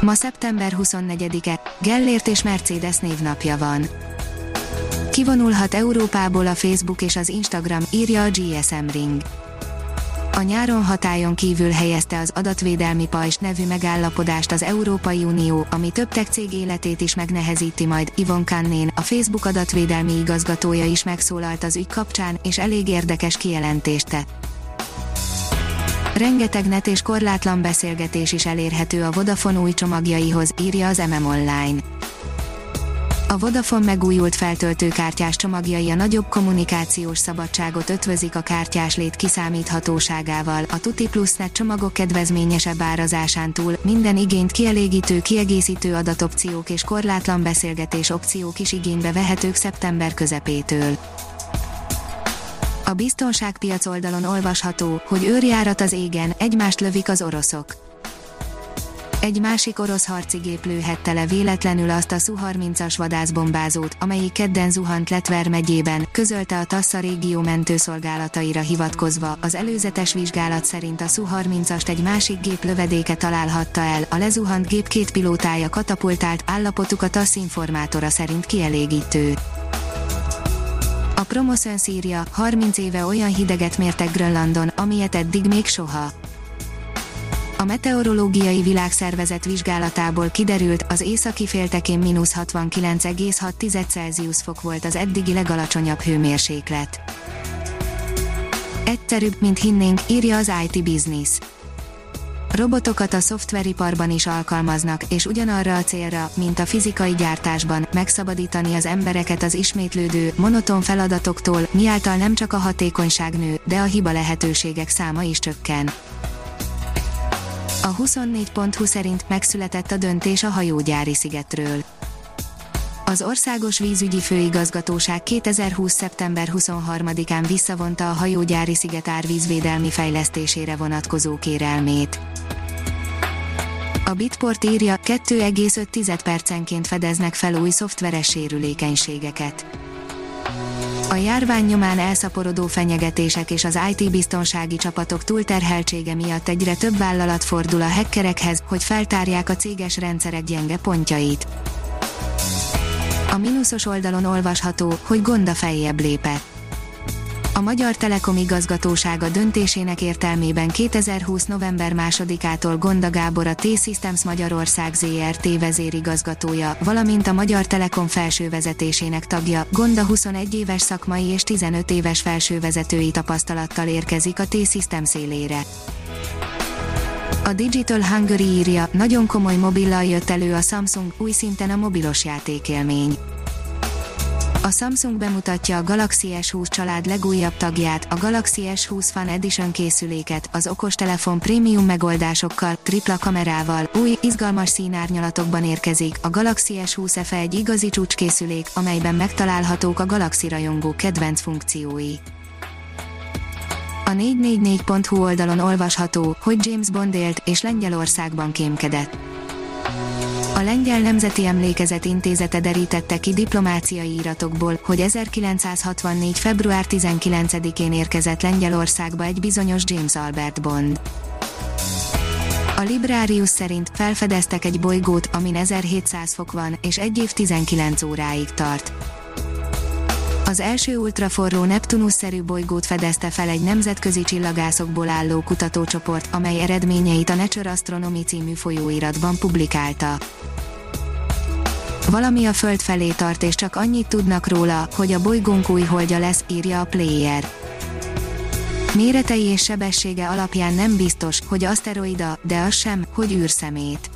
Ma szeptember 24-e, Gellért és Mercedes névnapja van. Kivonulhat Európából a Facebook és az Instagram, írja a GSM Ring. A nyáron hatájon kívül helyezte az adatvédelmi pajzs nevű megállapodást az Európai Unió, ami több tech cég életét is megnehezíti majd. Ivon Kannén, a Facebook adatvédelmi igazgatója is megszólalt az ügy kapcsán, és elég érdekes kijelentést tett. Rengeteg net és korlátlan beszélgetés is elérhető a Vodafone új csomagjaihoz, írja az MM Online. A Vodafone megújult feltöltőkártyás csomagjai a nagyobb kommunikációs szabadságot ötvözik a kártyás lét kiszámíthatóságával, a Tuti Plus net csomagok kedvezményesebb árazásán túl, minden igényt kielégítő kiegészítő adatopciók és korlátlan beszélgetés opciók is igénybe vehetők szeptember közepétől. A biztonságpiac oldalon olvasható, hogy őrjárat az égen, egymást lövik az oroszok. Egy másik orosz harci gép lőhette le véletlenül azt a Su-30-as vadászbombázót, amelyik kedden zuhant Letver megyében, közölte a Tassa régió mentőszolgálataira hivatkozva. Az előzetes vizsgálat szerint a Su-30-ast egy másik gép lövedéke találhatta el, a lezuhant gép két pilótája katapultált, állapotuk a TASZ informátora szerint kielégítő. A Promoszön szírja, 30 éve olyan hideget mértek Grönlandon, amilyet eddig még soha. A Meteorológiai Világszervezet vizsgálatából kiderült, az északi féltekén mínusz 69,6 Celsius fok volt az eddigi legalacsonyabb hőmérséklet. Egyszerűbb, mint hinnénk, írja az IT Business. Robotokat a szoftveriparban is alkalmaznak, és ugyanarra a célra, mint a fizikai gyártásban, megszabadítani az embereket az ismétlődő, monoton feladatoktól, miáltal nem csak a hatékonyság nő, de a hiba lehetőségek száma is csökken. A 24.20 szerint megszületett a döntés a hajógyári szigetről. Az Országos Vízügyi Főigazgatóság 2020. szeptember 23-án visszavonta a hajógyári sziget árvízvédelmi fejlesztésére vonatkozó kérelmét. A Bitport írja, 2,5 percenként fedeznek fel új szoftveres sérülékenységeket. A járvány nyomán elszaporodó fenyegetések és az IT-biztonsági csapatok túlterheltsége miatt egyre több vállalat fordul a hackerekhez, hogy feltárják a céges rendszerek gyenge pontjait. A mínuszos oldalon olvasható, hogy Gonda feljebb lépett a Magyar Telekom igazgatósága döntésének értelmében 2020. november 2-ától Gonda Gábor a T-Systems Magyarország ZRT vezérigazgatója, valamint a Magyar Telekom felső vezetésének tagja, Gonda 21 éves szakmai és 15 éves felsővezetői tapasztalattal érkezik a T-Systems élére. A Digital Hungary írja, nagyon komoly mobillal jött elő a Samsung, új szinten a mobilos játékélmény a Samsung bemutatja a Galaxy S20 család legújabb tagját, a Galaxy S20 Fan Edition készüléket, az okostelefon prémium megoldásokkal, tripla kamerával, új, izgalmas színárnyalatokban érkezik, a Galaxy S20 FE egy igazi csúcskészülék, amelyben megtalálhatók a Galaxy rajongó kedvenc funkciói. A 444.hu oldalon olvasható, hogy James Bond élt és Lengyelországban kémkedett a Lengyel Nemzeti Emlékezet Intézete derítette ki diplomáciai iratokból, hogy 1964. február 19-én érkezett Lengyelországba egy bizonyos James Albert Bond. A Librarius szerint felfedeztek egy bolygót, amin 1700 fok van, és egy év 19 óráig tart. Az első ultraforró Neptunus-szerű bolygót fedezte fel egy nemzetközi csillagászokból álló kutatócsoport, amely eredményeit a Nature Astronomy című folyóiratban publikálta. Valami a Föld felé tart és csak annyit tudnak róla, hogy a bolygónk új holdja lesz, írja a Player. Méretei és sebessége alapján nem biztos, hogy aszteroida, de az sem, hogy űrszemét.